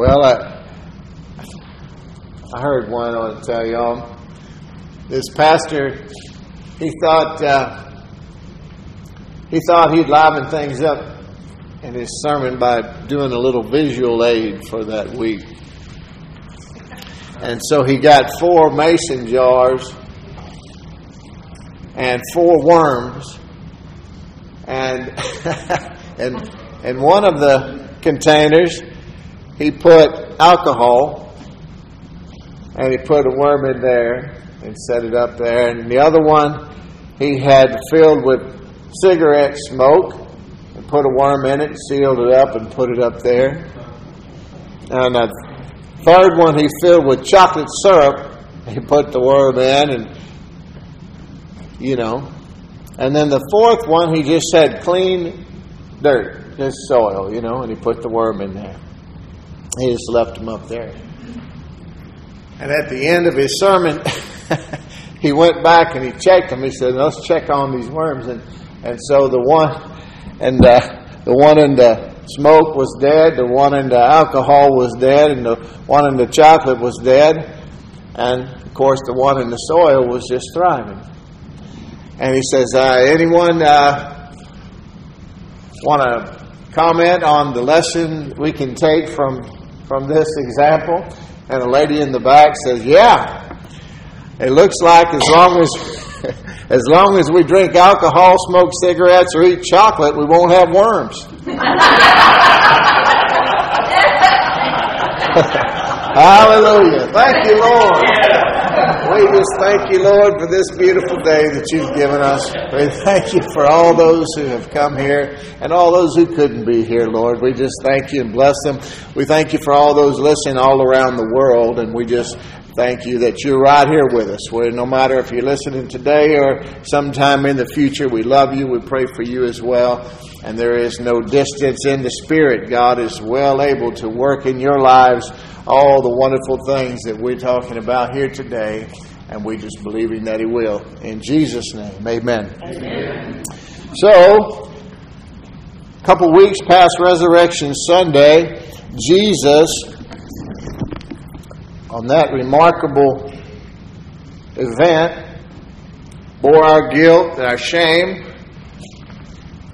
Well, I, I heard one. To tell y'all. This pastor, he thought uh, he thought he'd liven things up in his sermon by doing a little visual aid for that week. And so he got four mason jars and four worms and and and one of the containers he put alcohol and he put a worm in there and set it up there. And the other one he had filled with cigarette smoke and put a worm in it sealed it up and put it up there. And the third one he filled with chocolate syrup. He put the worm in and you know. And then the fourth one, he just said clean dirt, just soil, you know, and he put the worm in there. He just left them up there. And at the end of his sermon, he went back and he checked them. He said, "Let's check on these worms." And and so the one and uh, the one in the smoke was dead. The one in the alcohol was dead, and the one in the chocolate was dead. And of course, the one in the soil was just thriving. And he says, uh, anyone uh, want to comment on the lesson we can take from from this example? And a lady in the back says, yeah. It looks like as long as as long as we drink alcohol, smoke cigarettes, or eat chocolate, we won't have worms. Hallelujah. Thank you, Lord. We just thank you, Lord, for this beautiful day that you've given us. We thank you for all those who have come here and all those who couldn't be here, Lord. We just thank you and bless them. We thank you for all those listening all around the world, and we just thank you that you're right here with us. Where no matter if you're listening today or sometime in the future, we love you. We pray for you as well. And there is no distance in the Spirit. God is well able to work in your lives all the wonderful things that we're talking about here today. And we're just believing that He will. In Jesus' name, amen. amen. So, a couple weeks past Resurrection Sunday, Jesus, on that remarkable event, bore our guilt and our shame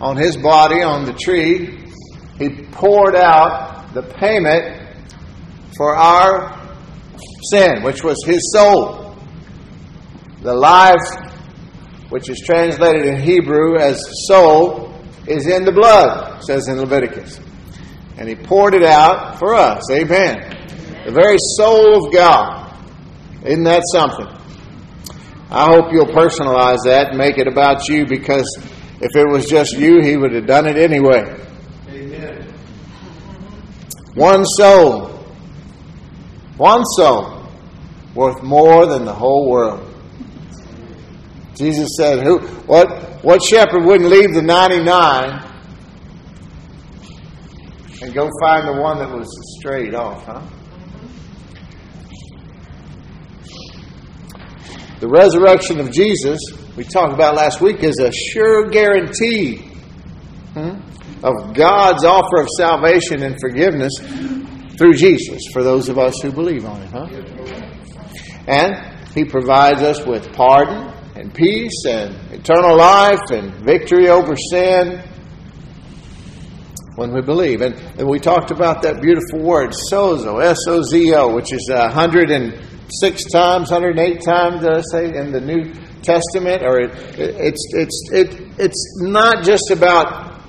on his body on the tree. He poured out the payment for our sin, which was his soul. The life, which is translated in Hebrew as soul, is in the blood, says in Leviticus. And he poured it out for us. Amen. The very soul of God. Isn't that something? I hope you'll personalize that and make it about you because if it was just you, he would have done it anyway. Amen. One soul. One soul worth more than the whole world. Jesus said, Who what what shepherd wouldn't leave the ninety nine and go find the one that was strayed off, huh? The resurrection of Jesus, we talked about last week, is a sure guarantee hmm, of God's offer of salvation and forgiveness through Jesus for those of us who believe on it, huh? And He provides us with pardon and peace and eternal life and victory over sin when we believe. And, and we talked about that beautiful word, sozo, S O Z O, which is a hundred and six times, 108 times, did I say, in the New Testament, or it, it's, it's, it, it's not just about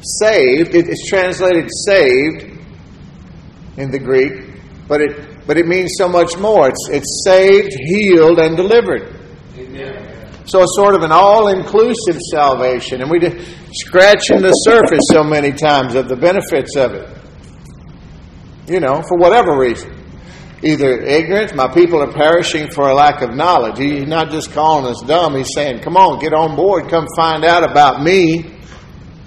saved, it, it's translated saved in the Greek, but it, but it means so much more. It's, it's saved, healed, and delivered. Amen. So it's sort of an all inclusive salvation, and we just scratching the surface so many times of the benefits of it. You know, for whatever reason either ignorance, my people are perishing for a lack of knowledge. He's not just calling us dumb, he's saying, Come on, get on board, come find out about me,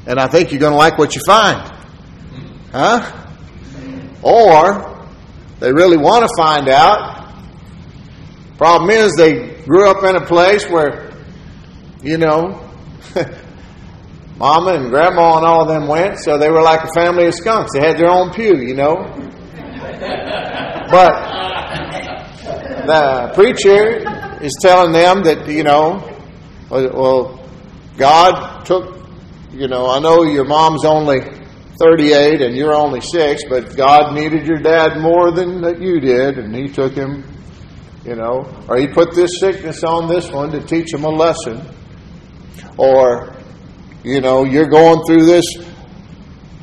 and I think you're going to like what you find. Huh? Or they really want to find out. Problem is, they grew up in a place where, you know, mama and grandma and all of them went, so they were like a family of skunks. They had their own pew, you know. But the preacher is telling them that, you know, well, God took, you know, I know your mom's only 38 and you're only six, but God needed your dad more than that you did, and He took him, you know, or He put this sickness on this one to teach him a lesson, or, you know, you're going through this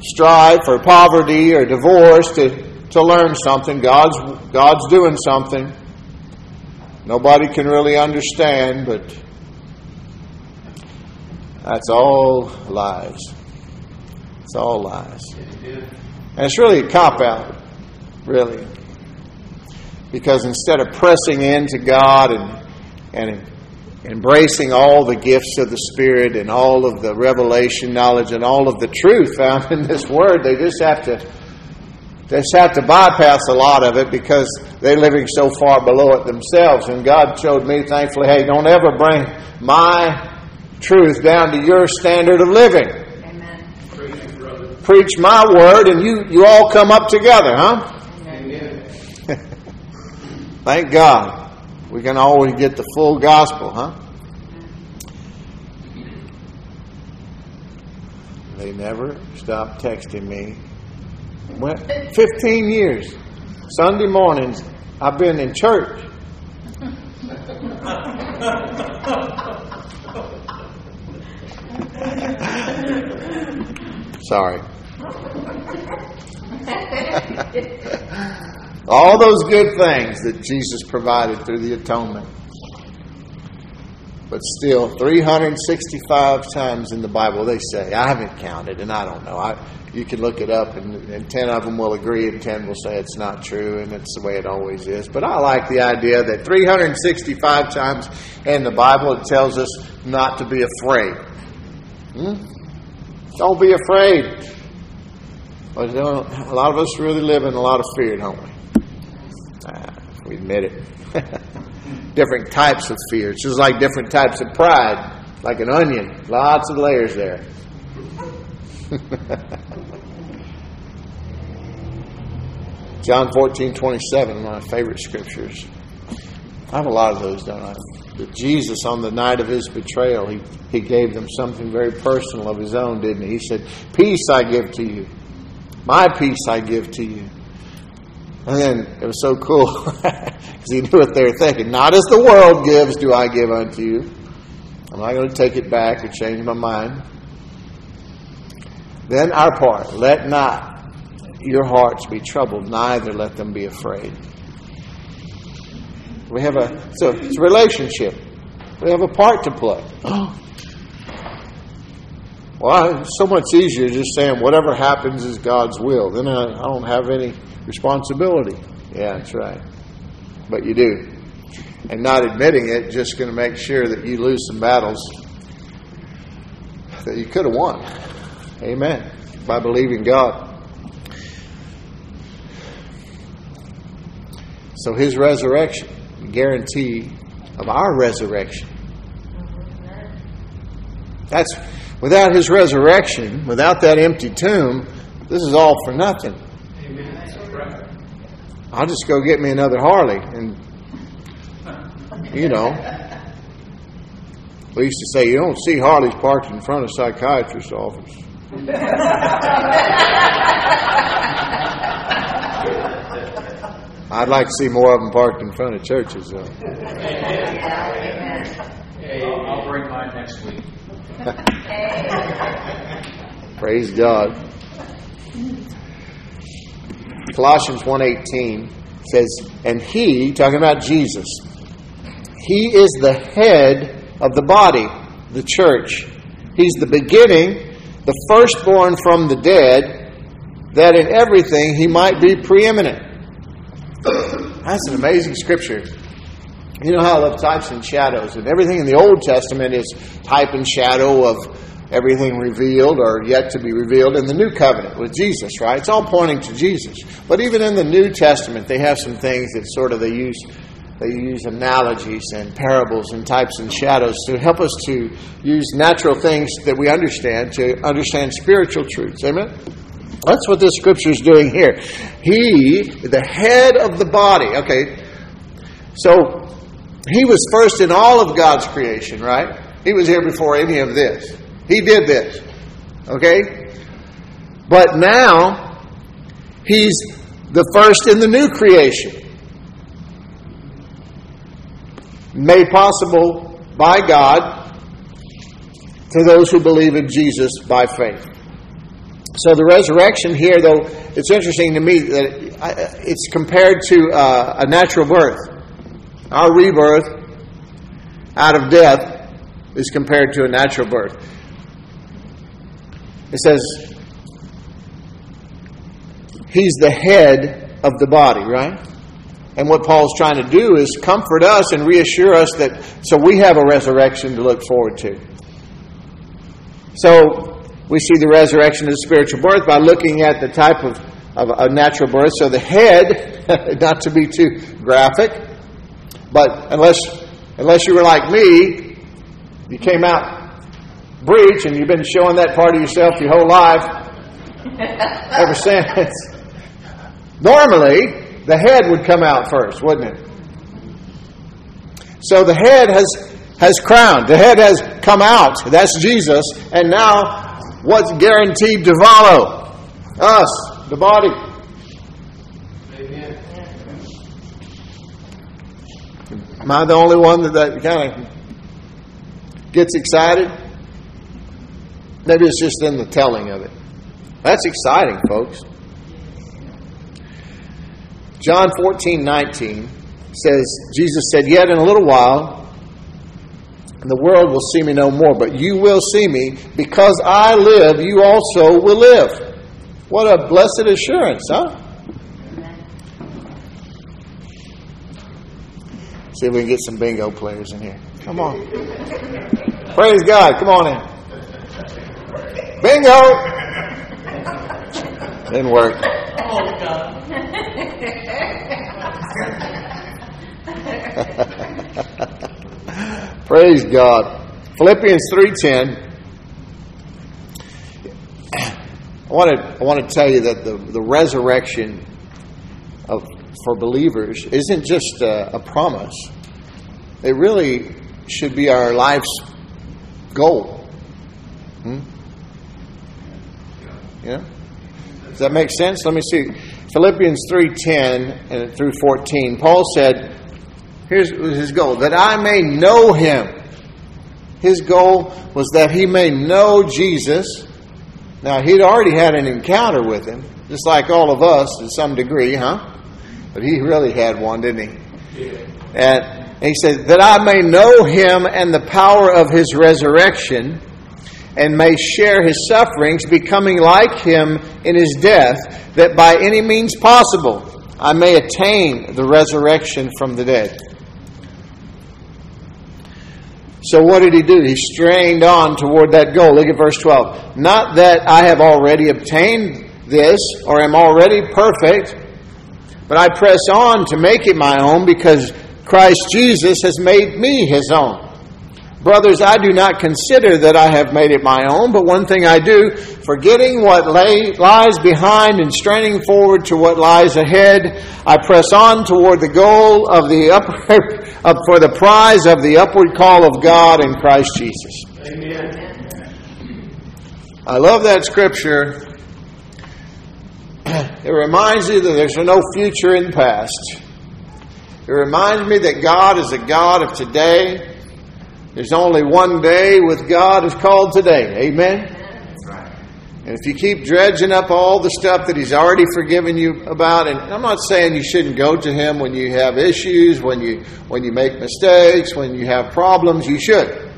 strife or poverty or divorce to, to learn something. God's, God's doing something. Nobody can really understand, but that's all lies. It's all lies. And it's really a cop out, really. Because instead of pressing into God and, and embracing all the gifts of the Spirit and all of the revelation knowledge and all of the truth found in this Word, they just have to they just have to bypass a lot of it because they're living so far below it themselves. And God showed me, thankfully, hey, don't ever bring my truth down to your standard of living. Amen. Preach my word, and you, you all come up together, huh? Thank God. We can always get the full gospel, huh? They never stopped texting me 15 years. Sunday mornings, I've been in church. Sorry. All those good things that Jesus provided through the atonement. But still, 365 times in the Bible, they say, I haven't counted and I don't know. I, you can look it up, and, and 10 of them will agree, and 10 will say it's not true, and it's the way it always is. But I like the idea that 365 times in the Bible it tells us not to be afraid. Hmm? Don't be afraid. But you know, a lot of us really live in a lot of fear, don't we? Ah, we admit it. different types of fear. It's just like different types of pride, like an onion. Lots of layers there. John 14, 27, one of my favorite scriptures. I have a lot of those, don't I? But Jesus, on the night of his betrayal, he, he gave them something very personal of his own, didn't he? He said, Peace I give to you. My peace I give to you. And then it was so cool because he knew what they were thinking. Not as the world gives, do I give unto you. I'm not going to take it back or change my mind. Then our part, let not your hearts be troubled, neither let them be afraid. We have a so it's a relationship. We have a part to play. Well, it's so much easier just saying whatever happens is God's will. Then I, I don't have any responsibility. Yeah, that's right. But you do. And not admitting it just going to make sure that you lose some battles that you could have won. Amen. By believing God. So his resurrection, guarantee of our resurrection. Mm-hmm. That's without his resurrection, without that empty tomb, this is all for nothing. I'll just go get me another Harley and you know. We used to say you don't see Harleys parked in front of psychiatrist's office. I'd like to see more of them parked in front of churches, though. Hey, I'll bring mine next week. Praise God. Colossians 1:18 says, "And he, talking about Jesus, he is the head of the body, the church. He's the beginning, the firstborn from the dead, that in everything he might be preeminent." That's an amazing scripture. You know how I love types and shadows, and everything in the Old Testament is type and shadow of everything revealed or yet to be revealed in the New Covenant with Jesus, right? It's all pointing to Jesus. But even in the New Testament, they have some things that sort of they use they use analogies and parables and types and shadows to help us to use natural things that we understand to understand spiritual truths. Amen? That's what this scripture is doing here. He, the head of the body. Okay, so he was first in all of God's creation, right? He was here before any of this. He did this. Okay? But now, he's the first in the new creation. Made possible by God to those who believe in Jesus by faith. So the resurrection here, though, it's interesting to me that it's compared to uh, a natural birth. Our rebirth out of death is compared to a natural birth. It says, He's the head of the body, right? And what Paul's trying to do is comfort us and reassure us that so we have a resurrection to look forward to. So we see the resurrection of spiritual birth by looking at the type of, of a natural birth. So the head, not to be too graphic, but unless unless you were like me, you came out breech and you've been showing that part of yourself your whole life ever since. Normally, the head would come out first, wouldn't it? So the head has has crowned. The head has come out. That's Jesus. And now, what's guaranteed to follow? Us, the body. Am I the only one that, that kind of gets excited? Maybe it's just in the telling of it. That's exciting, folks. John 14, 19 says, Jesus said, Yet in a little while, the world will see me no more, but you will see me. Because I live, you also will live. What a blessed assurance, huh? See if we can get some bingo players in here. Come on. Praise God. Come on in. Bingo! Didn't work. Praise God. Philippians 3.10. I want to, I want to tell you that the, the resurrection of for believers isn't just a, a promise, it really should be our life's goal. Hmm? Yeah? Does that make sense? Let me see. Philippians 3:10 and through 14. Paul said, here's his goal, that I may know him. His goal was that he may know Jesus. Now, he'd already had an encounter with him, just like all of us to some degree, huh? But he really had one, didn't he? Yeah. And he said, That I may know him and the power of his resurrection, and may share his sufferings, becoming like him in his death, that by any means possible I may attain the resurrection from the dead. So, what did he do? He strained on toward that goal. Look at verse 12. Not that I have already obtained this or am already perfect but I press on to make it my own because Christ Jesus has made me his own. Brothers, I do not consider that I have made it my own, but one thing I do, forgetting what lay, lies behind and straining forward to what lies ahead, I press on toward the goal of the upward, for the prize of the upward call of God in Christ Jesus. Amen. I love that scripture it reminds you that there's no future in the past. It reminds me that God is a God of today. There's only one day with God is called today. Amen? And if you keep dredging up all the stuff that He's already forgiven you about, and I'm not saying you shouldn't go to Him when you have issues, when you when you make mistakes, when you have problems, you should.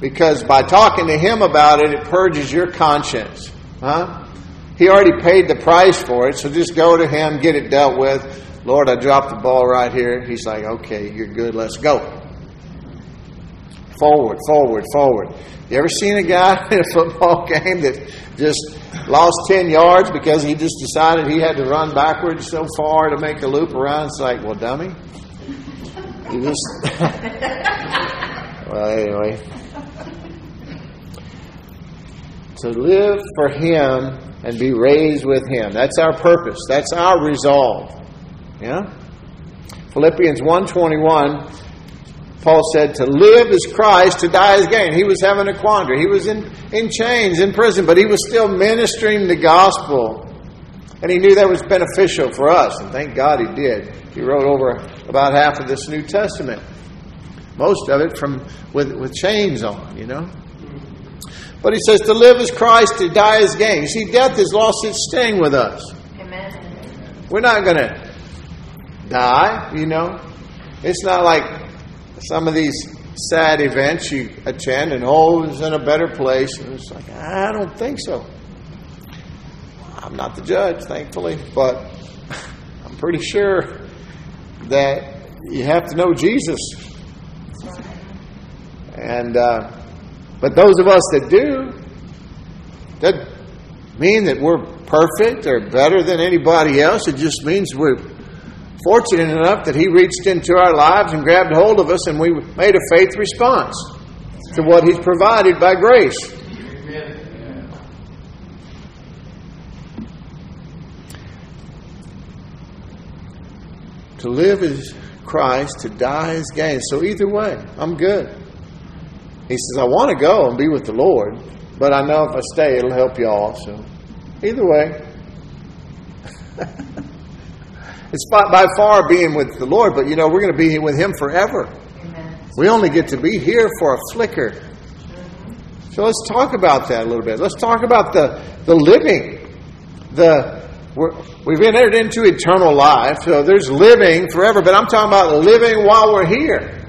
Because by talking to Him about it, it purges your conscience. Huh? He already paid the price for it, so just go to Him, get it dealt with. Lord, I dropped the ball right here. He's like, okay, you're good, let's go. Forward, forward, forward. You ever seen a guy in a football game that just lost 10 yards because he just decided he had to run backwards so far to make a loop around? It's like, well, dummy. You just. well, anyway. to live for Him and be raised with Him. That's our purpose. That's our resolve. Yeah? Philippians 121, Paul said, to live is Christ, to die is gain. He was having a quandary. He was in, in chains, in prison, but he was still ministering the gospel. And he knew that was beneficial for us, and thank God he did. He wrote over about half of this New Testament. Most of it from with, with chains on, you know. But he says to live is Christ, to die is gain. You see, death has lost its sting with us. Amen. We're not going to die, you know. It's not like some of these sad events you attend and oh, it's in a better place. And it's like, I don't think so. I'm not the judge, thankfully, but I'm pretty sure that you have to know Jesus. And uh, but those of us that do, that mean that we're perfect or better than anybody else. It just means we're fortunate enough that He reached into our lives and grabbed hold of us, and we made a faith response to what He's provided by grace. To live is Christ, to die is gain. So either way, I'm good. He says, I want to go and be with the Lord, but I know if I stay, it'll help you all. So either way. it's by by far being with the Lord, but you know, we're going to be with Him forever. Amen. We only get to be here for a flicker. Mm-hmm. So let's talk about that a little bit. Let's talk about the, the living, the we have entered into eternal life, so there's living forever, but I'm talking about living while we're here.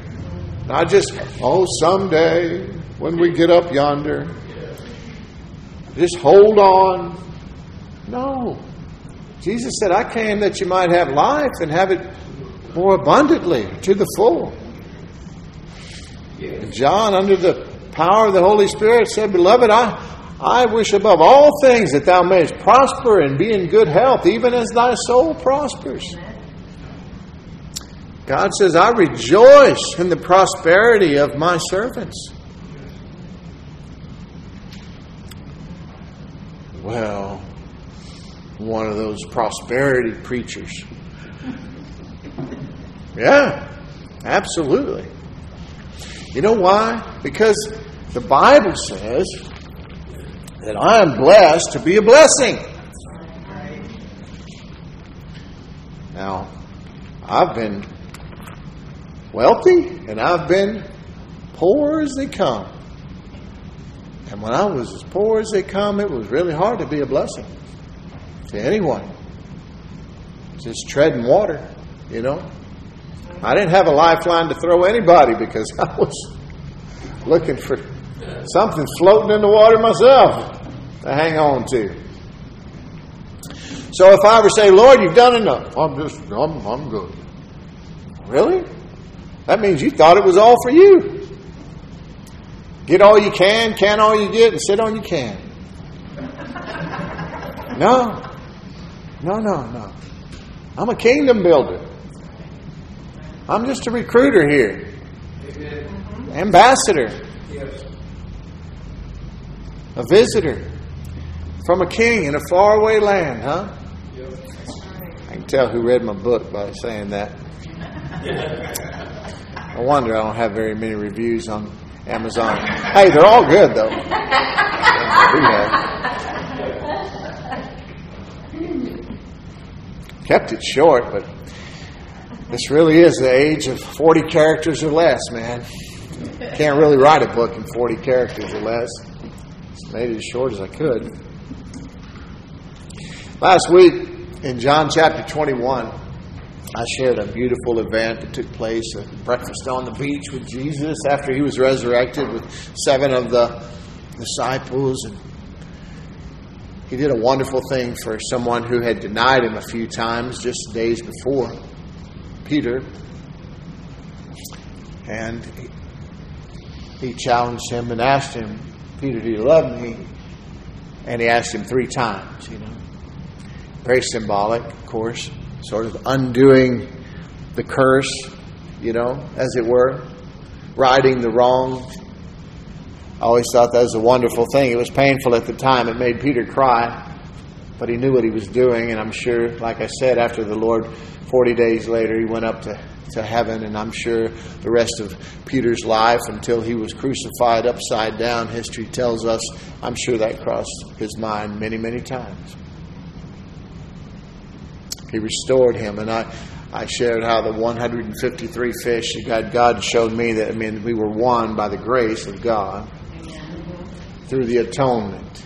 Not just, oh, someday when we get up yonder. Just hold on. No. Jesus said, I came that you might have life and have it more abundantly to the full. And John, under the power of the Holy Spirit, said, Beloved, I, I wish above all things that thou mayest prosper and be in good health, even as thy soul prospers. God says, I rejoice in the prosperity of my servants. Well, one of those prosperity preachers. Yeah, absolutely. You know why? Because the Bible says that I am blessed to be a blessing. Now, I've been wealthy and I've been poor as they come. And when I was as poor as they come, it was really hard to be a blessing to anyone. Just treading water, you know. I didn't have a lifeline to throw anybody because I was looking for something floating in the water myself to hang on to. So if I ever say, Lord, you've done enough, I'm just, I'm, I'm good. Really? That means you thought it was all for you. Get all you can, can all you get, and sit on you can. No. No, no, no. I'm a kingdom builder. I'm just a recruiter here. Mm-hmm. Ambassador a visitor from a king in a faraway land, huh? I can tell who read my book by saying that. I wonder I don't have very many reviews on Amazon. Hey, they're all good though. Kept it short, but this really is the age of 40 characters or less, man. Can't really write a book in 40 characters or less made it as short as I could. Last week in John chapter 21, I shared a beautiful event that took place a breakfast on the beach with Jesus after he was resurrected with seven of the disciples. And he did a wonderful thing for someone who had denied him a few times just days before, Peter. And he challenged him and asked him, Peter, do you love me? And he asked him three times, you know. Very symbolic, of course, sort of undoing the curse, you know, as it were, righting the wrong. I always thought that was a wonderful thing. It was painful at the time. It made Peter cry, but he knew what he was doing. And I'm sure, like I said, after the Lord, 40 days later, he went up to, to heaven. And I'm sure the rest of Peter's life until he was crucified upside down, history tells us, I'm sure that crossed his mind many, many times. He restored him. And I, I shared how the 153 fish, God, God showed me that, I mean, we were won by the grace of God through the atonement.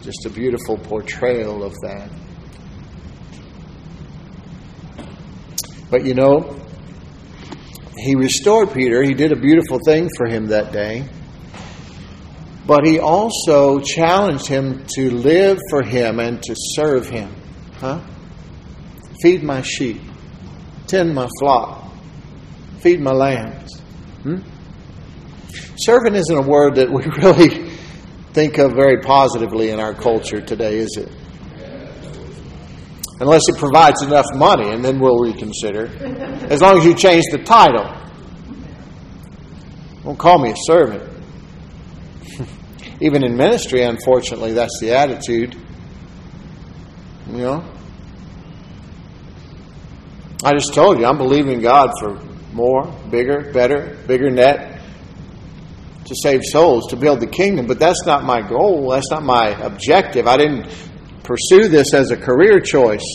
Just a beautiful portrayal of that. But you know, he restored Peter. He did a beautiful thing for him that day. But he also challenged him to live for him and to serve him. Huh? Feed my sheep, tend my flock, feed my lambs. Hmm? Servant isn't a word that we really think of very positively in our culture today, is it? Unless it provides enough money, and then we'll reconsider. As long as you change the title. Don't call me a servant. Even in ministry, unfortunately, that's the attitude. You know? I just told you, I'm believing God for more, bigger, better, bigger net, to save souls, to build the kingdom, but that's not my goal. That's not my objective. I didn't pursue this as a career choice.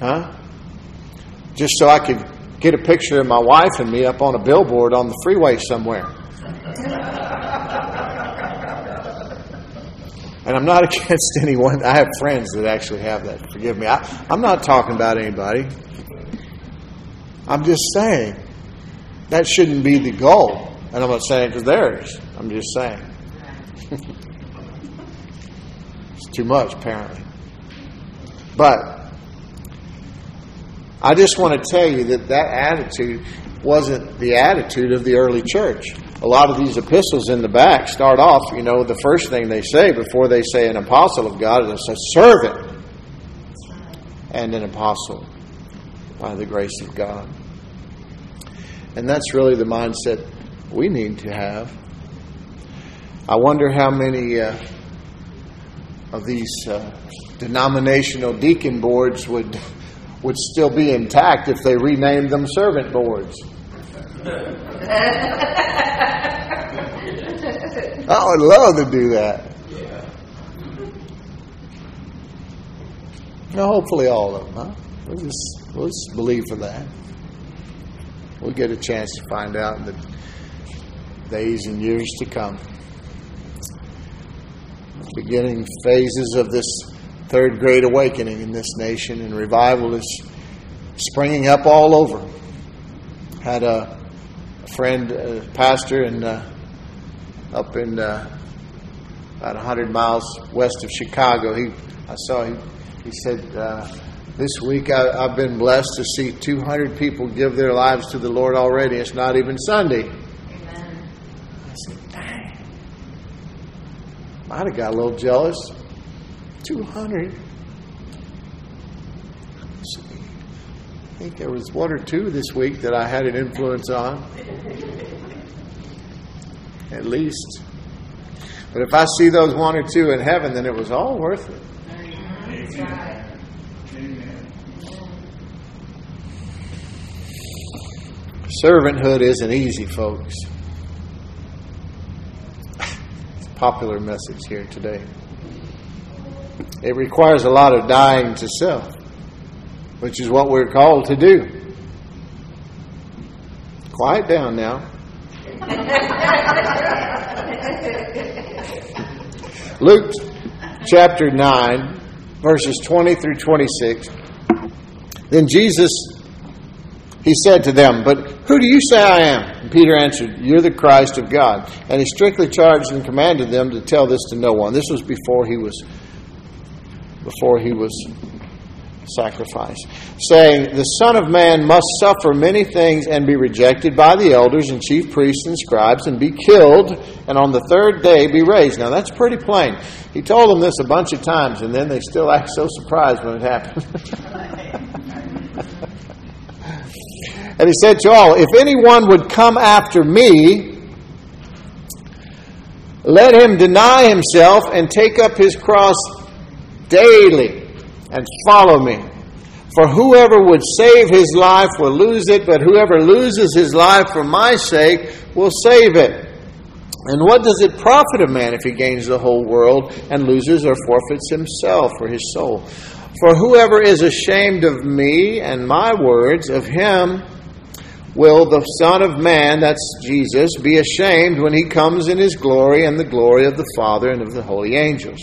Huh? Just so I could get a picture of my wife and me up on a billboard on the freeway somewhere. And I'm not against anyone. I have friends that actually have that. Forgive me. I, I'm not talking about anybody. I'm just saying that shouldn't be the goal. And I'm not saying it's theirs. I'm just saying. it's too much, apparently. But I just want to tell you that that attitude wasn't the attitude of the early church. A lot of these epistles in the back start off, you know, the first thing they say before they say an apostle of God is a servant and an apostle by the grace of God. And that's really the mindset we need to have. I wonder how many uh, of these uh, denominational deacon boards would would still be intact if they renamed them servant boards. I would love to do that. Now, hopefully, all of them, huh? We'll just, we'll just believe for that. We'll get a chance to find out the days and years to come. Beginning phases of this third great awakening in this nation, and revival is springing up all over. Had a friend, a pastor, in, uh, up in uh, about 100 miles west of Chicago. He, I saw he, he said, uh, This week I, I've been blessed to see 200 people give their lives to the Lord already. It's not even Sunday. I'd have got a little jealous. 200. I think there was one or two this week that I had an influence on. At least. But if I see those one or two in heaven, then it was all worth it. Servanthood isn't easy, folks popular message here today. It requires a lot of dying to self, which is what we're called to do. Quiet down now. Luke chapter 9, verses 20 through 26. Then Jesus, he said to them, But who do you say I am? Peter answered, You're the Christ of God. And he strictly charged and commanded them to tell this to no one. This was before he was before he was sacrificed, saying, The Son of Man must suffer many things and be rejected by the elders and chief priests and scribes and be killed, and on the third day be raised. Now that's pretty plain. He told them this a bunch of times, and then they still act so surprised when it happened. And he said to all, If anyone would come after me, let him deny himself and take up his cross daily and follow me. For whoever would save his life will lose it, but whoever loses his life for my sake will save it. And what does it profit a man if he gains the whole world and loses or forfeits himself or his soul? For whoever is ashamed of me and my words, of him will the Son of Man, that's Jesus, be ashamed when he comes in his glory and the glory of the Father and of the holy angels.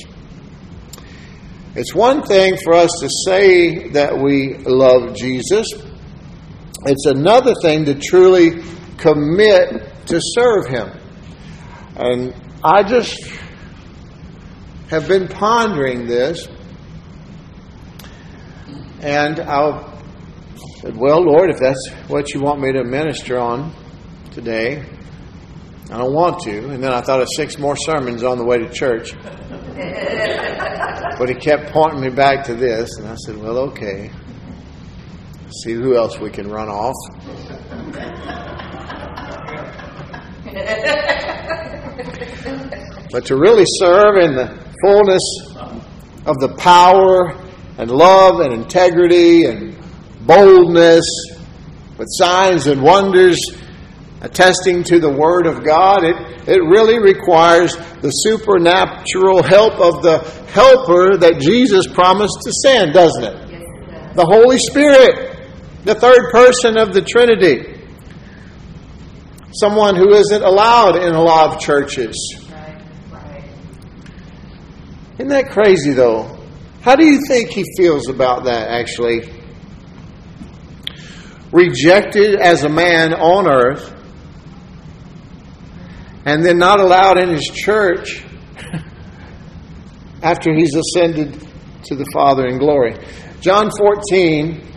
It's one thing for us to say that we love Jesus, it's another thing to truly commit to serve him. And I just have been pondering this, and I said, Well, Lord, if that's what you want me to minister on today, I don't want to. And then I thought of six more sermons on the way to church. but he kept pointing me back to this, and I said, Well, okay. See who else we can run off. but to really serve in the fullness of the power and love and integrity and boldness with signs and wonders attesting to the Word of God, it, it really requires the supernatural help of the helper that Jesus promised to send, doesn't it? Yes, The Holy Spirit, the third person of the Trinity. Someone who isn't allowed in a lot of churches. Right, right. Isn't that crazy, though? How do you think he feels about that, actually? Rejected as a man on earth, and then not allowed in his church after he's ascended to the Father in glory. John 14,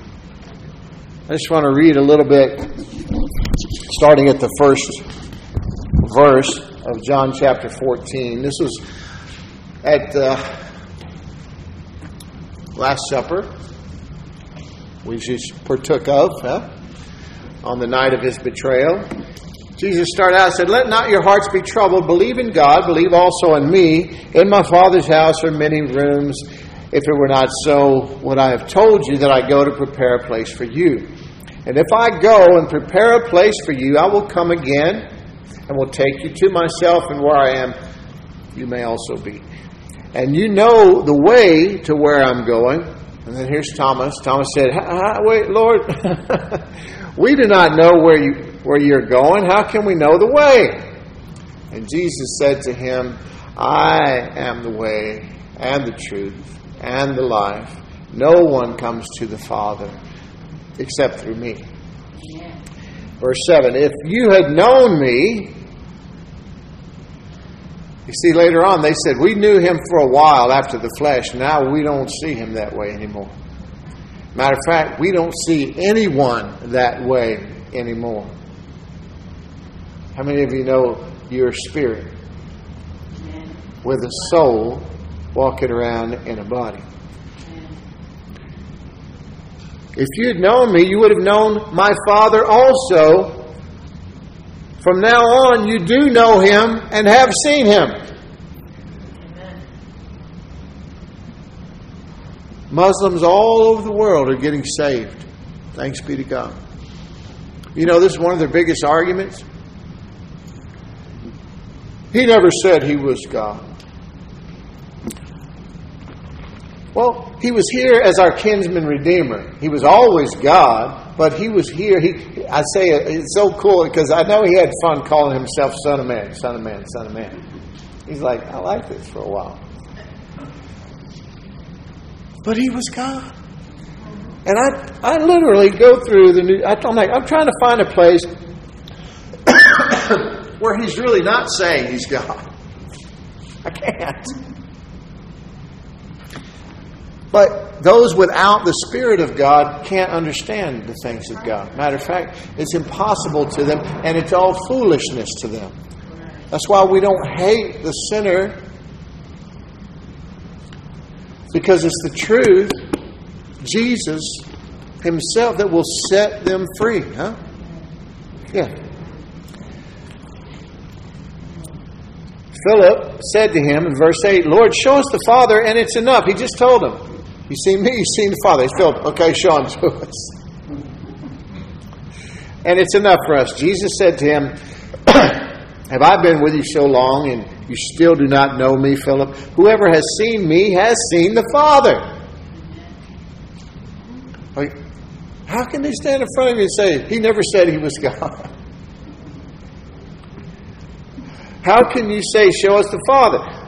I just want to read a little bit, starting at the first verse of John chapter 14. This was at the Last Supper, we just partook of huh? on the night of his betrayal. Jesus started out and said, Let not your hearts be troubled. Believe in God. Believe also in me. In my Father's house are many rooms. If it were not so, would I have told you that I go to prepare a place for you? And if I go and prepare a place for you, I will come again and will take you to myself, and where I am, you may also be. And you know the way to where I'm going. And then here's Thomas. Thomas said, Wait, Lord, we do not know where you where you're going? How can we know the way? And Jesus said to him, I am the way and the truth and the life. No one comes to the Father except through me. Verse 7 If you had known me, you see, later on they said, We knew him for a while after the flesh. Now we don't see him that way anymore. Matter of fact, we don't see anyone that way anymore. How many of you know your spirit with a soul walking around in a body? If you had known me, you would have known my Father also. From now on, you do know him and have seen him. Muslims all over the world are getting saved. Thanks be to God. You know, this is one of their biggest arguments. He never said he was God. Well, he was here as our kinsman redeemer. He was always God, but he was here. He, I say it, it's so cool because I know he had fun calling himself Son of Man, Son of Man, Son of Man. He's like, I like this for a while. But he was God. And I, I literally go through the new. I'm like, I'm trying to find a place where he's really not saying he's God. I can't. But those without the Spirit of God can't understand the things of God. Matter of fact, it's impossible to them, and it's all foolishness to them. That's why we don't hate the sinner, because it's the truth, Jesus Himself, that will set them free. Huh? Yeah. Philip said to him in verse 8, Lord, show us the Father, and it's enough. He just told him, You see me, you seen the Father. He's Philip, okay, show him to us. And it's enough for us. Jesus said to him, Have I been with you so long, and you still do not know me, Philip? Whoever has seen me has seen the Father. Like, how can they stand in front of you and say, He never said He was God? How can you say, Show us the Father?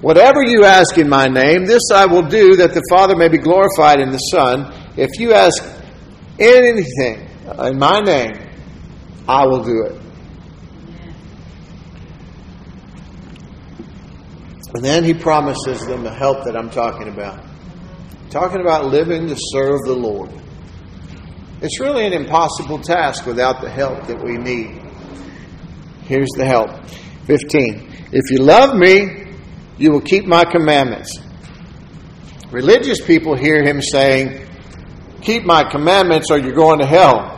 Whatever you ask in my name, this I will do that the Father may be glorified in the Son. If you ask anything in my name, I will do it. And then he promises them the help that I'm talking about. Talking about living to serve the Lord. It's really an impossible task without the help that we need. Here's the help 15. If you love me, you will keep my commandments. Religious people hear him saying, Keep my commandments or you're going to hell.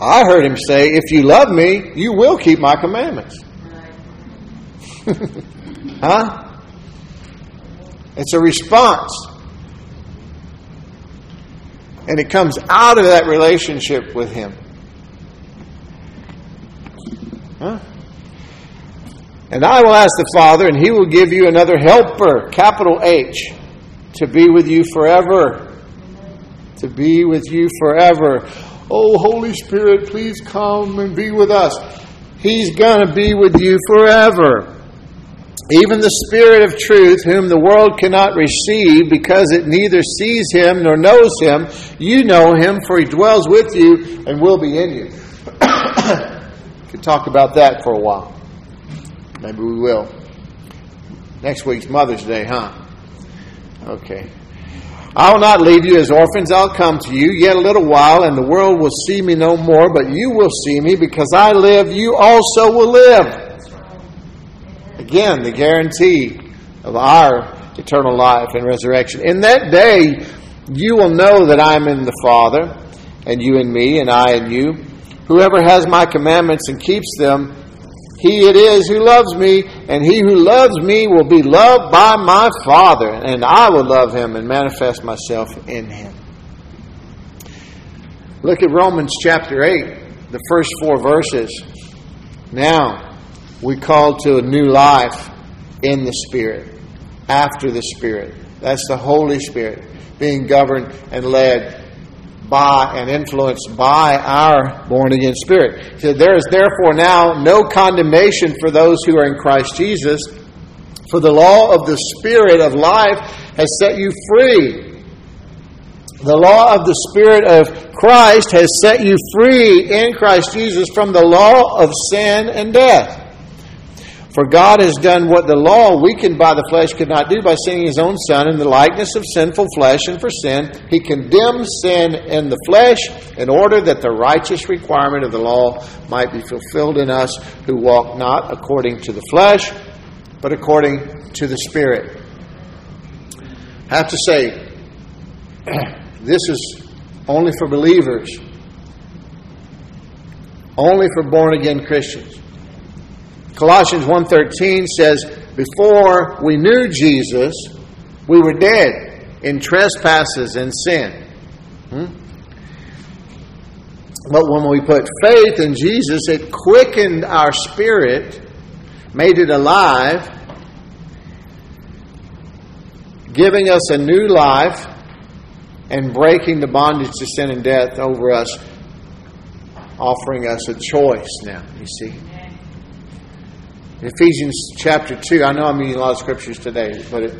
I heard him say, If you love me, you will keep my commandments. huh? It's a response. And it comes out of that relationship with Him. Huh? And I will ask the Father, and He will give you another helper, capital H, to be with you forever. To be with you forever. Oh, Holy Spirit, please come and be with us. He's going to be with you forever. Even the Spirit of truth, whom the world cannot receive because it neither sees him nor knows him, you know him, for he dwells with you and will be in you. Could talk about that for a while. Maybe we will. Next week's Mother's Day, huh? Okay. I will not leave you as orphans, I'll come to you. Yet a little while, and the world will see me no more, but you will see me because I live, you also will live. Again, the guarantee of our eternal life and resurrection. In that day, you will know that I am in the Father, and you in me, and I in you. Whoever has my commandments and keeps them, he it is who loves me, and he who loves me will be loved by my Father, and I will love him and manifest myself in him. Look at Romans chapter 8, the first four verses. Now, we call to a new life in the Spirit, after the Spirit. That's the Holy Spirit being governed and led by and influenced by our born again spirit. So there is therefore now no condemnation for those who are in Christ Jesus, for the law of the Spirit of life has set you free. The law of the Spirit of Christ has set you free in Christ Jesus from the law of sin and death. For God has done what the law, weakened by the flesh, could not do by sending his own Son in the likeness of sinful flesh, and for sin, he condemned sin in the flesh in order that the righteous requirement of the law might be fulfilled in us who walk not according to the flesh, but according to the Spirit. I have to say, this is only for believers, only for born again Christians. Colossians 1:13 says, "Before we knew Jesus, we were dead in trespasses and sin." Hmm? But when we put faith in Jesus, it quickened our spirit, made it alive, giving us a new life and breaking the bondage to sin and death over us, offering us a choice now, you see. Ephesians chapter 2, I know I'm using a lot of scriptures today, but it,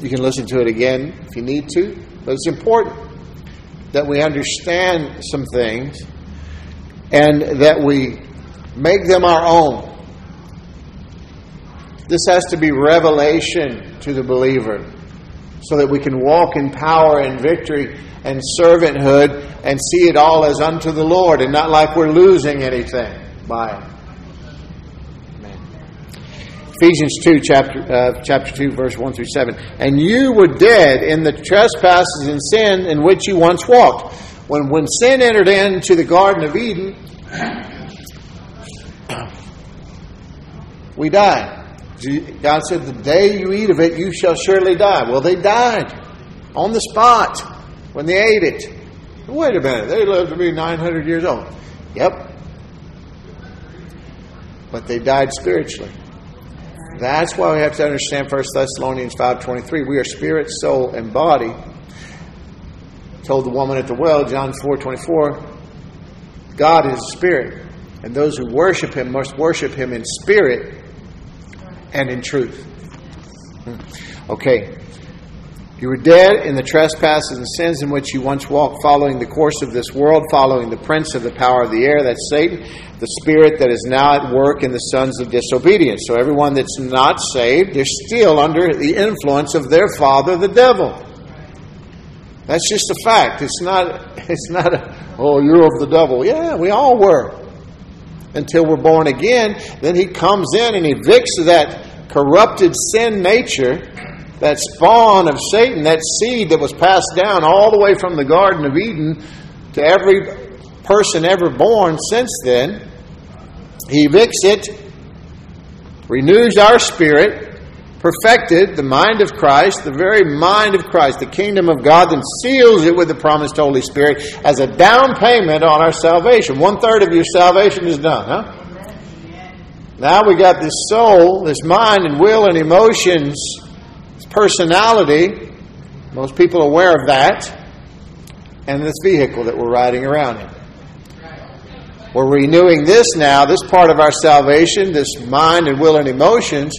you can listen to it again if you need to. But it's important that we understand some things and that we make them our own. This has to be revelation to the believer so that we can walk in power and victory and servanthood and see it all as unto the Lord and not like we're losing anything by it. Ephesians 2, chapter, uh, chapter 2, verse 1 through 7. And you were dead in the trespasses and sin in which you once walked. When, when sin entered into the Garden of Eden, we died. God said, The day you eat of it, you shall surely die. Well, they died on the spot when they ate it. Wait a minute, they lived to be 900 years old. Yep. But they died spiritually. That's why we have to understand 1 Thessalonians 5.23. We are spirit, soul, and body. Told the woman at the well, John 4.24, God is spirit, and those who worship him must worship him in spirit and in truth. Hmm. Okay. You were dead in the trespasses and sins in which you once walked, following the course of this world, following the prince of the power of the air, that's Satan, the spirit that is now at work in the sons of disobedience. So everyone that's not saved, they're still under the influence of their father, the devil. That's just a fact. It's not, it's not a, oh, you're of the devil. Yeah, we all were. Until we're born again, then he comes in and evicts that corrupted sin nature that spawn of Satan, that seed that was passed down all the way from the Garden of Eden to every person ever born since then, he evicts it, renews our spirit, perfected the mind of Christ, the very mind of Christ, the kingdom of God, and seals it with the promised Holy Spirit as a down payment on our salvation. One third of your salvation is done, huh? Now we got this soul, this mind and will and emotions personality. Most people are aware of that. And this vehicle that we're riding around in. We're renewing this now, this part of our salvation, this mind and will and emotions.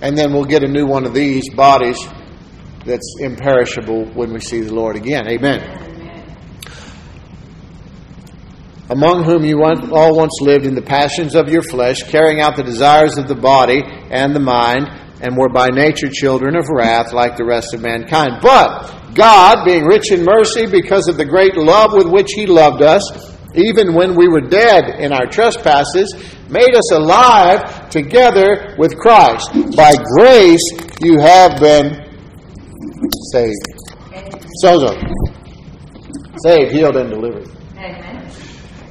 And then we'll get a new one of these bodies that's imperishable when we see the Lord again. Amen. among whom you all once lived in the passions of your flesh, carrying out the desires of the body and the mind, and were by nature children of wrath like the rest of mankind. But God, being rich in mercy because of the great love with which He loved us, even when we were dead in our trespasses, made us alive together with Christ. By grace you have been saved. Sozo. Saved, healed, and delivered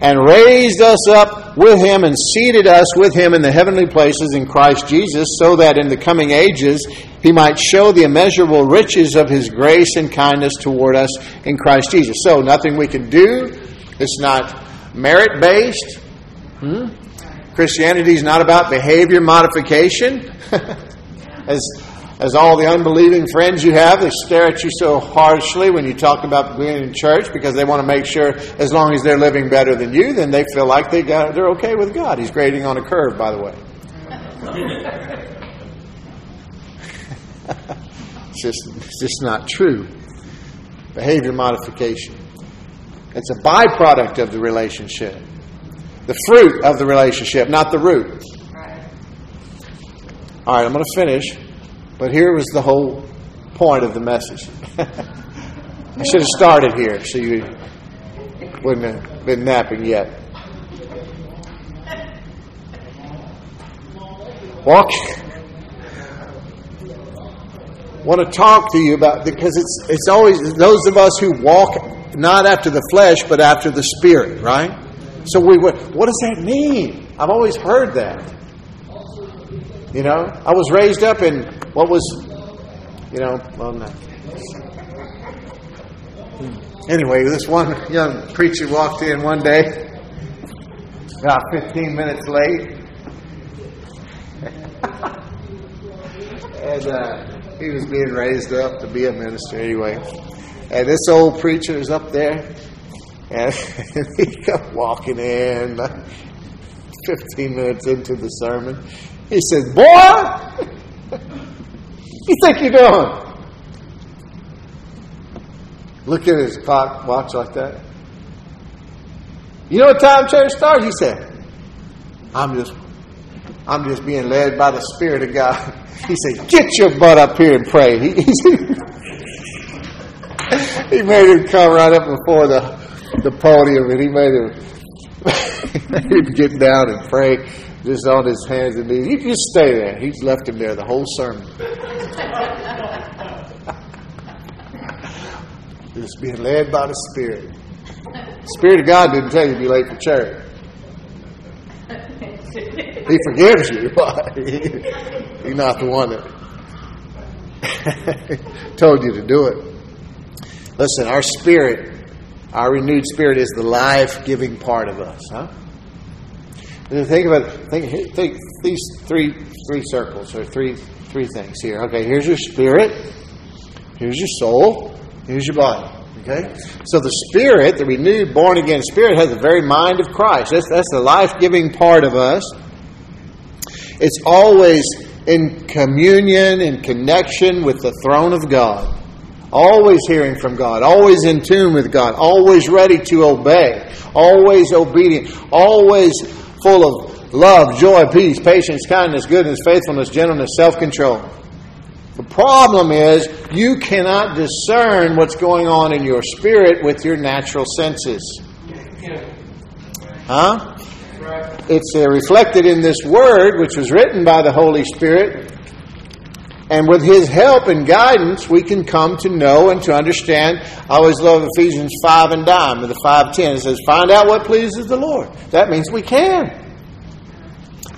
and raised us up with him and seated us with him in the heavenly places in Christ Jesus, so that in the coming ages he might show the immeasurable riches of his grace and kindness toward us in Christ Jesus. So, nothing we can do. It's not merit based. Hmm? Christianity is not about behavior modification. As as all the unbelieving friends you have, they stare at you so harshly when you talk about being in church because they want to make sure as long as they're living better than you, then they feel like they got, they're okay with God. He's grading on a curve, by the way. it's, just, it's just not true. Behavior modification. It's a byproduct of the relationship. The fruit of the relationship, not the root. All right, I'm going to finish. But here was the whole point of the message. I should have started here so you wouldn't have been napping yet. Walk. want to talk to you about because it's it's always those of us who walk not after the flesh but after the spirit, right? So we what does that mean? I've always heard that. You know, I was raised up in what was, you know, well, no. Anyway, this one young preacher walked in one day, about 15 minutes late. and uh, he was being raised up to be a minister anyway. And this old preacher is up there, and he kept walking in 15 minutes into the sermon. He says, Boy, you think you're doing? Look at his clock, watch like that. You know what time church starts? He said, I'm just I'm just being led by the Spirit of God. He said, Get your butt up here and pray. He, he made him come right up before the, the podium and he made him, made him get down and pray just on his hands and knees. He just stay there. He's left him there the whole sermon. just being led by the Spirit. The Spirit of God didn't tell you to be late for church. He forgives you, but he's not the one that told you to do it. Listen, our spirit, our renewed spirit, is the life-giving part of us, huh? Think about think, think these three three circles or three three things here. Okay, here's your spirit, here's your soul, here's your body. Okay, so the spirit, the renewed, born again spirit, has the very mind of Christ. That's that's the life giving part of us. It's always in communion in connection with the throne of God. Always hearing from God, always in tune with God, always ready to obey, always obedient, always full of love, joy, peace, patience, kindness, goodness, faithfulness, gentleness, self control. The problem is you cannot discern what's going on in your spirit with your natural senses. Huh? It's uh, reflected in this word, which was written by the Holy Spirit. And with His help and guidance, we can come to know and to understand. I always love Ephesians 5 and dime, the 5.10. It says, find out what pleases the Lord. That means we can.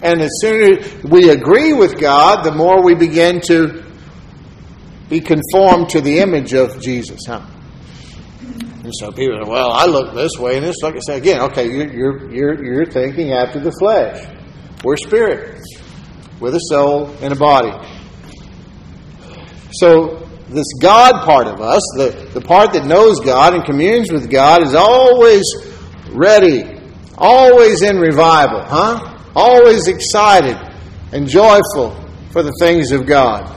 And as soon as we agree with God, the more we begin to be conformed to the image of Jesus. Huh? And so people say, well, I look this way and this. Like I say again, okay, you're, you're, you're thinking after the flesh. We're spirit with a soul and a body. So this God part of us, the, the part that knows God and communes with God, is always ready, always in revival, huh? Always excited and joyful for the things of God.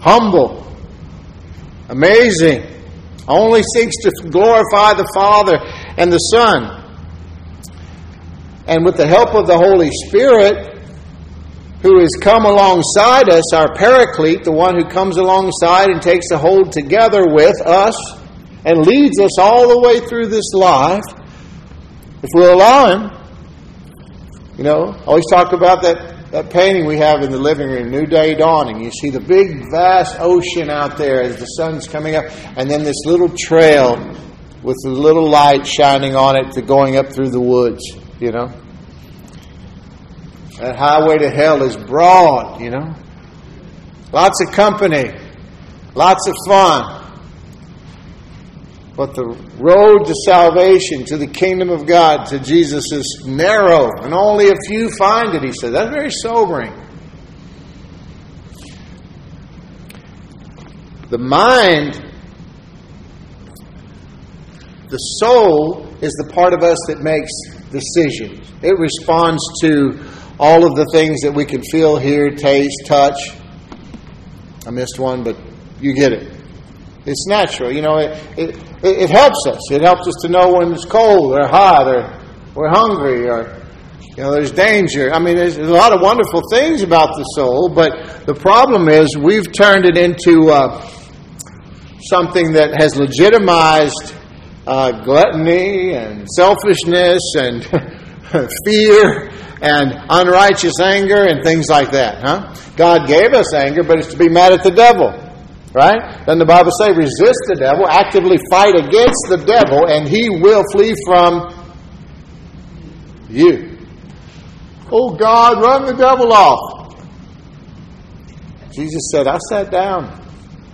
Humble, amazing, only seeks to glorify the Father and the Son. And with the help of the Holy Spirit, who has come alongside us, our paraclete, the one who comes alongside and takes a hold together with us and leads us all the way through this life, if we'll allow Him, you know, I always talk about that that painting we have in the living room, New Day Dawning. You see the big, vast ocean out there as the sun's coming up, and then this little trail with the little light shining on it to going up through the woods, you know. That highway to hell is broad, you know. Lots of company, lots of fun. But the road to salvation, to the kingdom of God, to Jesus is narrow, and only a few find it, he said. That's very sobering. The mind, the soul, is the part of us that makes decisions. It responds to all of the things that we can feel, hear, taste, touch. I missed one, but you get it. It's natural. You know, it, it, it, helps us. It helps us to know when it's cold or hot or we're hungry or, you know, there's danger. I mean, there's, there's a lot of wonderful things about the soul, but the problem is we've turned it into uh, something that has legitimized uh, gluttony and selfishness and fear and unrighteous anger and things like that, huh? God gave us anger, but it's to be mad at the devil. Right? Then the Bible say, resist the devil, actively fight against the devil, and he will flee from you. Oh God, run the devil off. Jesus said, I sat down.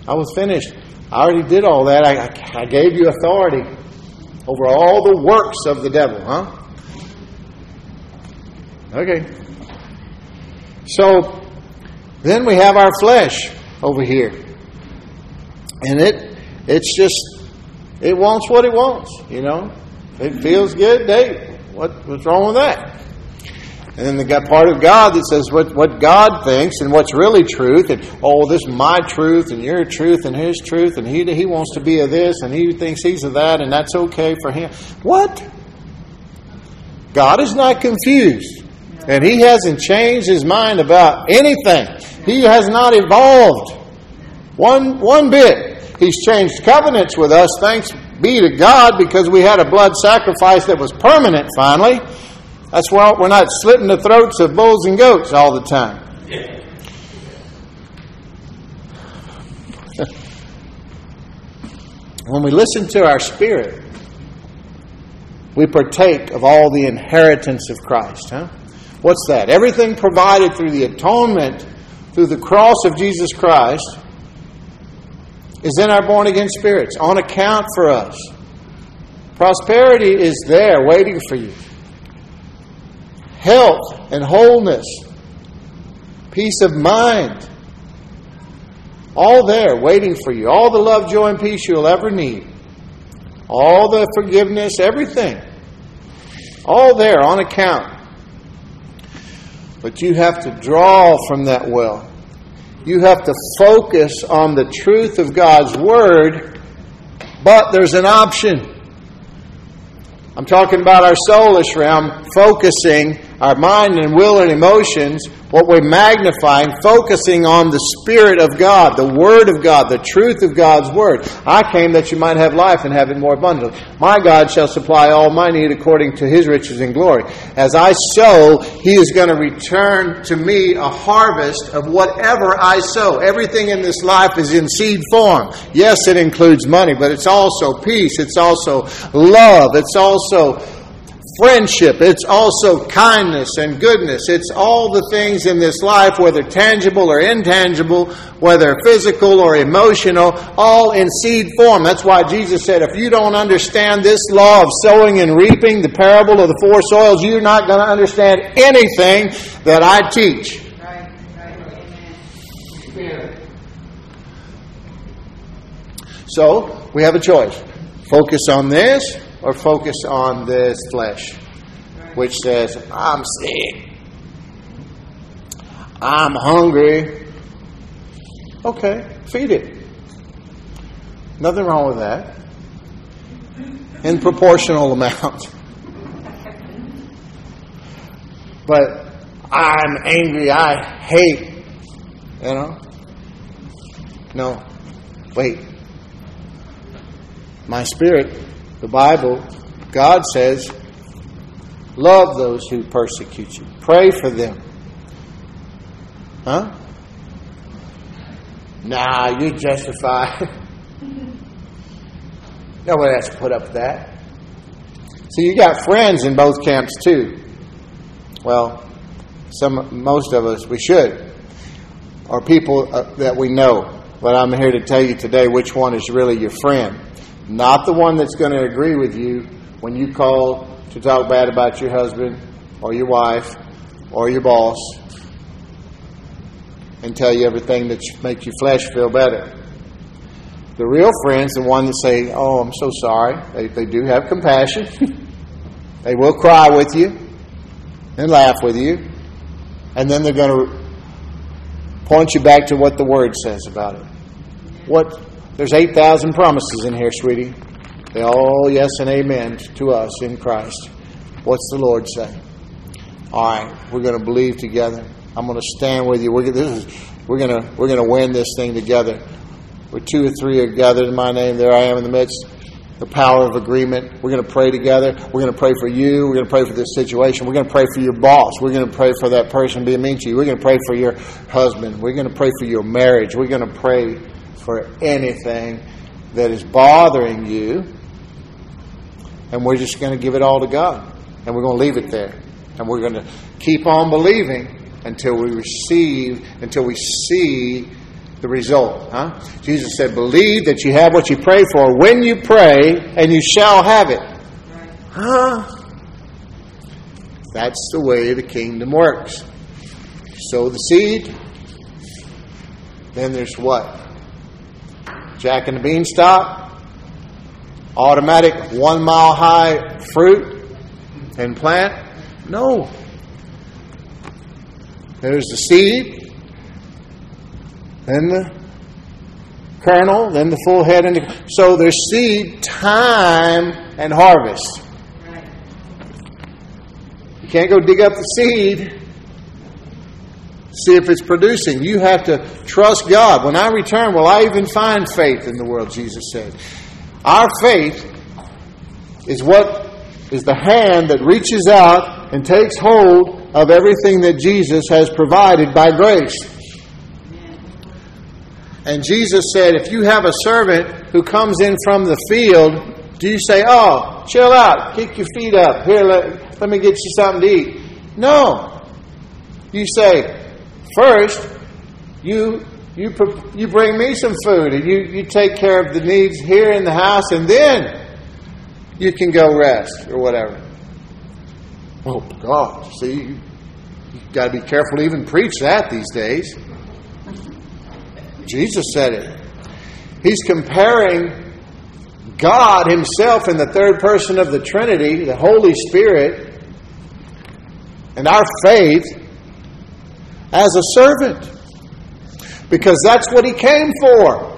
I was finished. I already did all that. I, I gave you authority over all the works of the devil, huh? Okay. So then we have our flesh over here. And it it's just it wants what it wants, you know. It feels good, hey, what what's wrong with that? And then the got part of God that says what, what God thinks and what's really truth, and oh, this is my truth and your truth and his truth, and he he wants to be of this and he thinks he's of that, and that's okay for him. What? God is not confused. And he hasn't changed his mind about anything. He has not evolved one, one bit. He's changed covenants with us, thanks be to God, because we had a blood sacrifice that was permanent finally. That's why we're not slitting the throats of bulls and goats all the time. when we listen to our spirit, we partake of all the inheritance of Christ. Huh? What's that? Everything provided through the atonement, through the cross of Jesus Christ, is in our born again spirits, on account for us. Prosperity is there waiting for you. Health and wholeness, peace of mind, all there waiting for you. All the love, joy, and peace you'll ever need. All the forgiveness, everything. All there on account. But you have to draw from that well. You have to focus on the truth of God's Word, but there's an option. I'm talking about our soulish realm, focusing our mind and will and emotions what we're magnifying, focusing on the Spirit of God, the Word of God, the truth of God's Word. I came that you might have life and have it more abundantly. My God shall supply all my need according to His riches and glory. As I sow, He is going to return to me a harvest of whatever I sow. Everything in this life is in seed form. Yes, it includes money, but it's also peace. It's also love. It's also friendship. It's also kindness and goodness. It's all the things in this life, whether tangible or intangible, whether physical or emotional, all in seed form. That's why Jesus said, if you don't understand this law of sowing and reaping, the parable of the four soils, you're not going to understand anything that I teach. So, we have a choice. Focus on this or focus on this flesh, which says, I'm sick, I'm hungry. Okay, feed it. Nothing wrong with that. In proportional amount. But I'm angry, I hate, you know? No. Wait. My spirit the Bible, God says, love those who persecute you, pray for them. Huh? Nah, you justify. Nobody has to put up with that. So you got friends in both camps too. Well, some, most of us, we should, or people uh, that we know. But I'm here to tell you today which one is really your friend. Not the one that's going to agree with you when you call to talk bad about your husband or your wife or your boss and tell you everything that makes your flesh feel better. The real friends, are the one that say, Oh, I'm so sorry. They, they do have compassion. they will cry with you and laugh with you. And then they're going to point you back to what the Word says about it. What there's 8,000 promises in here, sweetie. They all yes and amen to us in Christ. What's the Lord say? All right, we're going to believe together. I'm going to stand with you. We're, this is, we're going to we're going to win this thing together. Where two or three are gathered in my name, there I am in the midst. The power of agreement. We're going to pray together. We're going to pray for you. We're going to pray for this situation. We're going to pray for your boss. We're going to pray for that person being mean to you. We're going to pray for your husband. We're going to pray for your marriage. We're going to pray for anything that is bothering you. And we're just going to give it all to God. And we're going to leave it there. And we're going to keep on believing until we receive, until we see the result. Huh? Jesus said, Believe that you have what you pray for when you pray, and you shall have it. Huh? That's the way the kingdom works. sow the seed, then there's what? Jack and the Beanstalk, automatic one mile high fruit and plant? No. There's the seed, then the kernel, then the full head. And the, so there's seed, time, and harvest. You can't go dig up the seed See if it's producing. You have to trust God. When I return, will I even find faith in the world? Jesus said. Our faith is what is the hand that reaches out and takes hold of everything that Jesus has provided by grace. And Jesus said, if you have a servant who comes in from the field, do you say, oh, chill out, kick your feet up, here, let, let me get you something to eat? No. You say, first, you you you bring me some food and you, you take care of the needs here in the house and then you can go rest or whatever. Oh God, see you, you got to be careful to even preach that these days. Jesus said it. He's comparing God Himself in the third person of the Trinity, the Holy Spirit, and our faith as a servant. Because that's what He came for.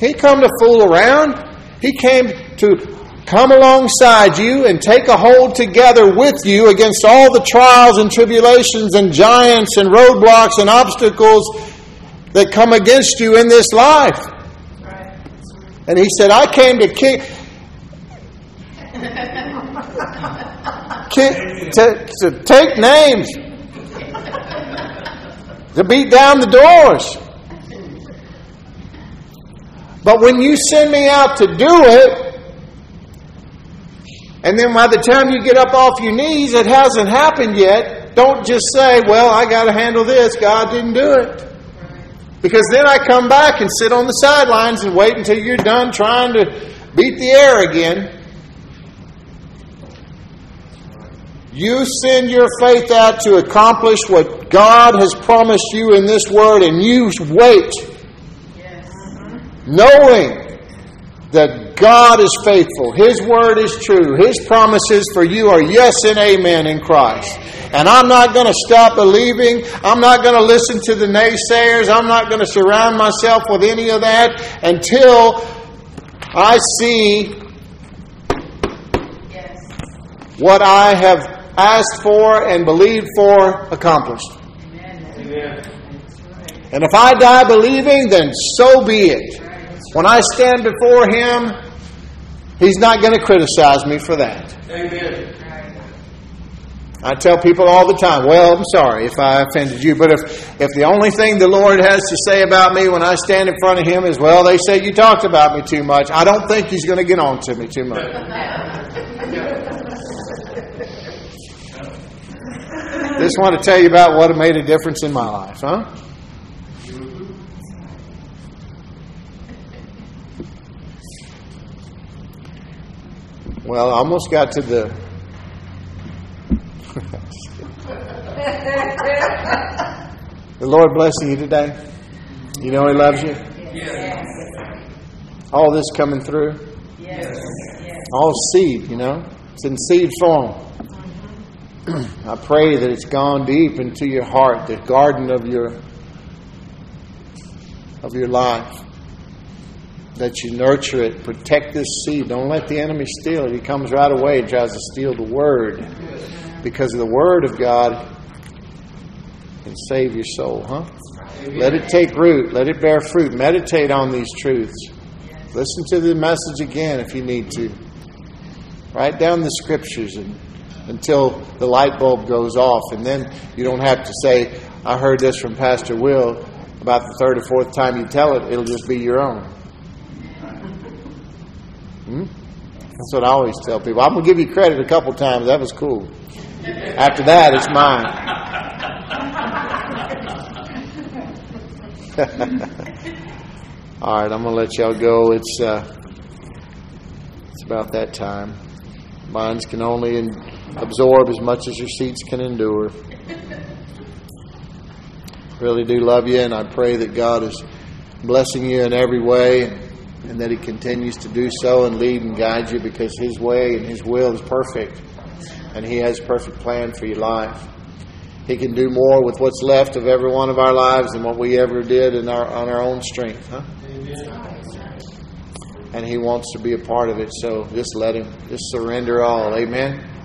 He come to fool around. He came to come alongside you and take a hold together with you against all the trials and tribulations and giants and roadblocks and obstacles that come against you in this life. And he said, I came to kick. to, to take names, to beat down the doors. But when you send me out to do it, and then by the time you get up off your knees, it hasn't happened yet, don't just say, Well, I got to handle this. God didn't do it. Because then I come back and sit on the sidelines and wait until you're done trying to beat the air again. You send your faith out to accomplish what God has promised you in this word, and you wait, yes. knowing that God is faithful. His word is true. His promises for you are yes and amen in Christ. And I'm not going to stop believing. I'm not going to listen to the naysayers. I'm not going to surround myself with any of that until I see yes. what I have asked for and believed for accomplished. Amen. And if I die believing, then so be it. When I stand before Him, He's not going to criticize me for that. Amen. I tell people all the time, well, I'm sorry if I offended you, but if, if the only thing the Lord has to say about me when I stand in front of Him is, well, they say you talked about me too much, I don't think He's going to get on to me too much. Just want to tell you about what made a difference in my life, huh? Well, I almost got to the the Lord blessing you today. You know He loves you. Yes. All this coming through. Yes. All seed, you know. It's in seed form. I pray that it's gone deep into your heart, the garden of your of your life. That you nurture it, protect this seed. Don't let the enemy steal it. He comes right away and tries to steal the word because the Word of God can save your soul, huh? Let it take root. Let it bear fruit. Meditate on these truths. Listen to the message again if you need to. Write down the scriptures and, until the light bulb goes off, and then you don't have to say, I heard this from Pastor Will. About the third or fourth time you tell it, it'll just be your own. Hmm? That's what I always tell people. I'm going to give you credit a couple times. That was cool. After that, it's mine. All right, I'm going to let y'all go. It's uh, it's about that time. Minds can only absorb as much as your seats can endure. Really do love you, and I pray that God is blessing you in every way, and that He continues to do so and lead and guide you because His way and His will is perfect and He has a perfect plan for your life. He can do more with what's left of every one of our lives than what we ever did in our, on our own strength. Huh? And He wants to be a part of it, so just let Him, just surrender all. Amen.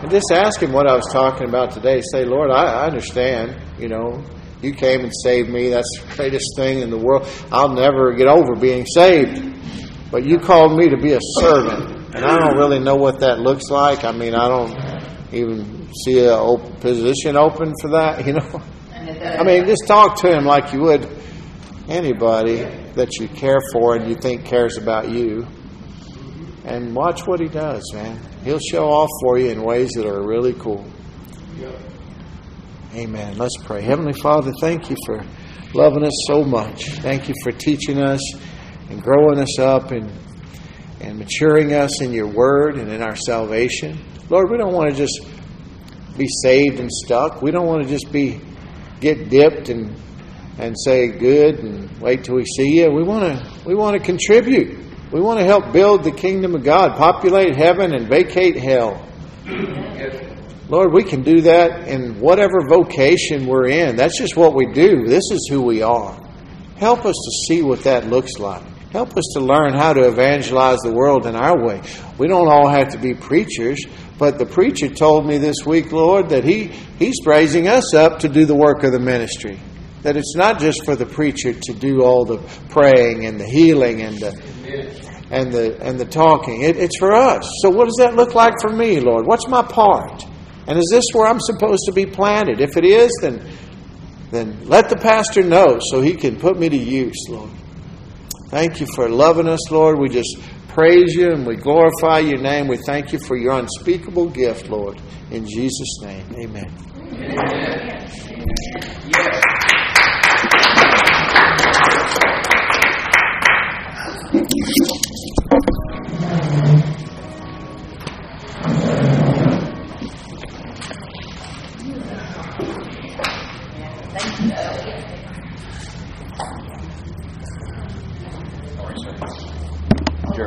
And just ask him what I was talking about today. Say, Lord, I, I understand. You know, you came and saved me. That's the greatest thing in the world. I'll never get over being saved. But you called me to be a servant. And I don't really know what that looks like. I mean, I don't even see a open position open for that, you know. I mean, just talk to him like you would anybody that you care for and you think cares about you. And watch what he does, man. He'll show off for you in ways that are really cool. Amen. Let's pray. Heavenly Father, thank you for loving us so much. Thank you for teaching us and growing us up and, and maturing us in your word and in our salvation. Lord, we don't want to just be saved and stuck. We don't want to just be get dipped and and say good and wait till we see you. We want to we want to contribute. We want to help build the kingdom of God, populate heaven and vacate hell. Lord, we can do that in whatever vocation we're in. That's just what we do. This is who we are. Help us to see what that looks like. Help us to learn how to evangelize the world in our way. We don't all have to be preachers, but the preacher told me this week, Lord, that he, he's raising us up to do the work of the ministry. That it's not just for the preacher to do all the praying and the healing and the and the and the talking. It, it's for us. So what does that look like for me, Lord? What's my part? And is this where I'm supposed to be planted? If it is, then then let the pastor know so he can put me to use, Lord. Thank you for loving us, Lord. We just praise you and we glorify your name. We thank you for your unspeakable gift, Lord. In Jesus' name, amen. amen. Yes.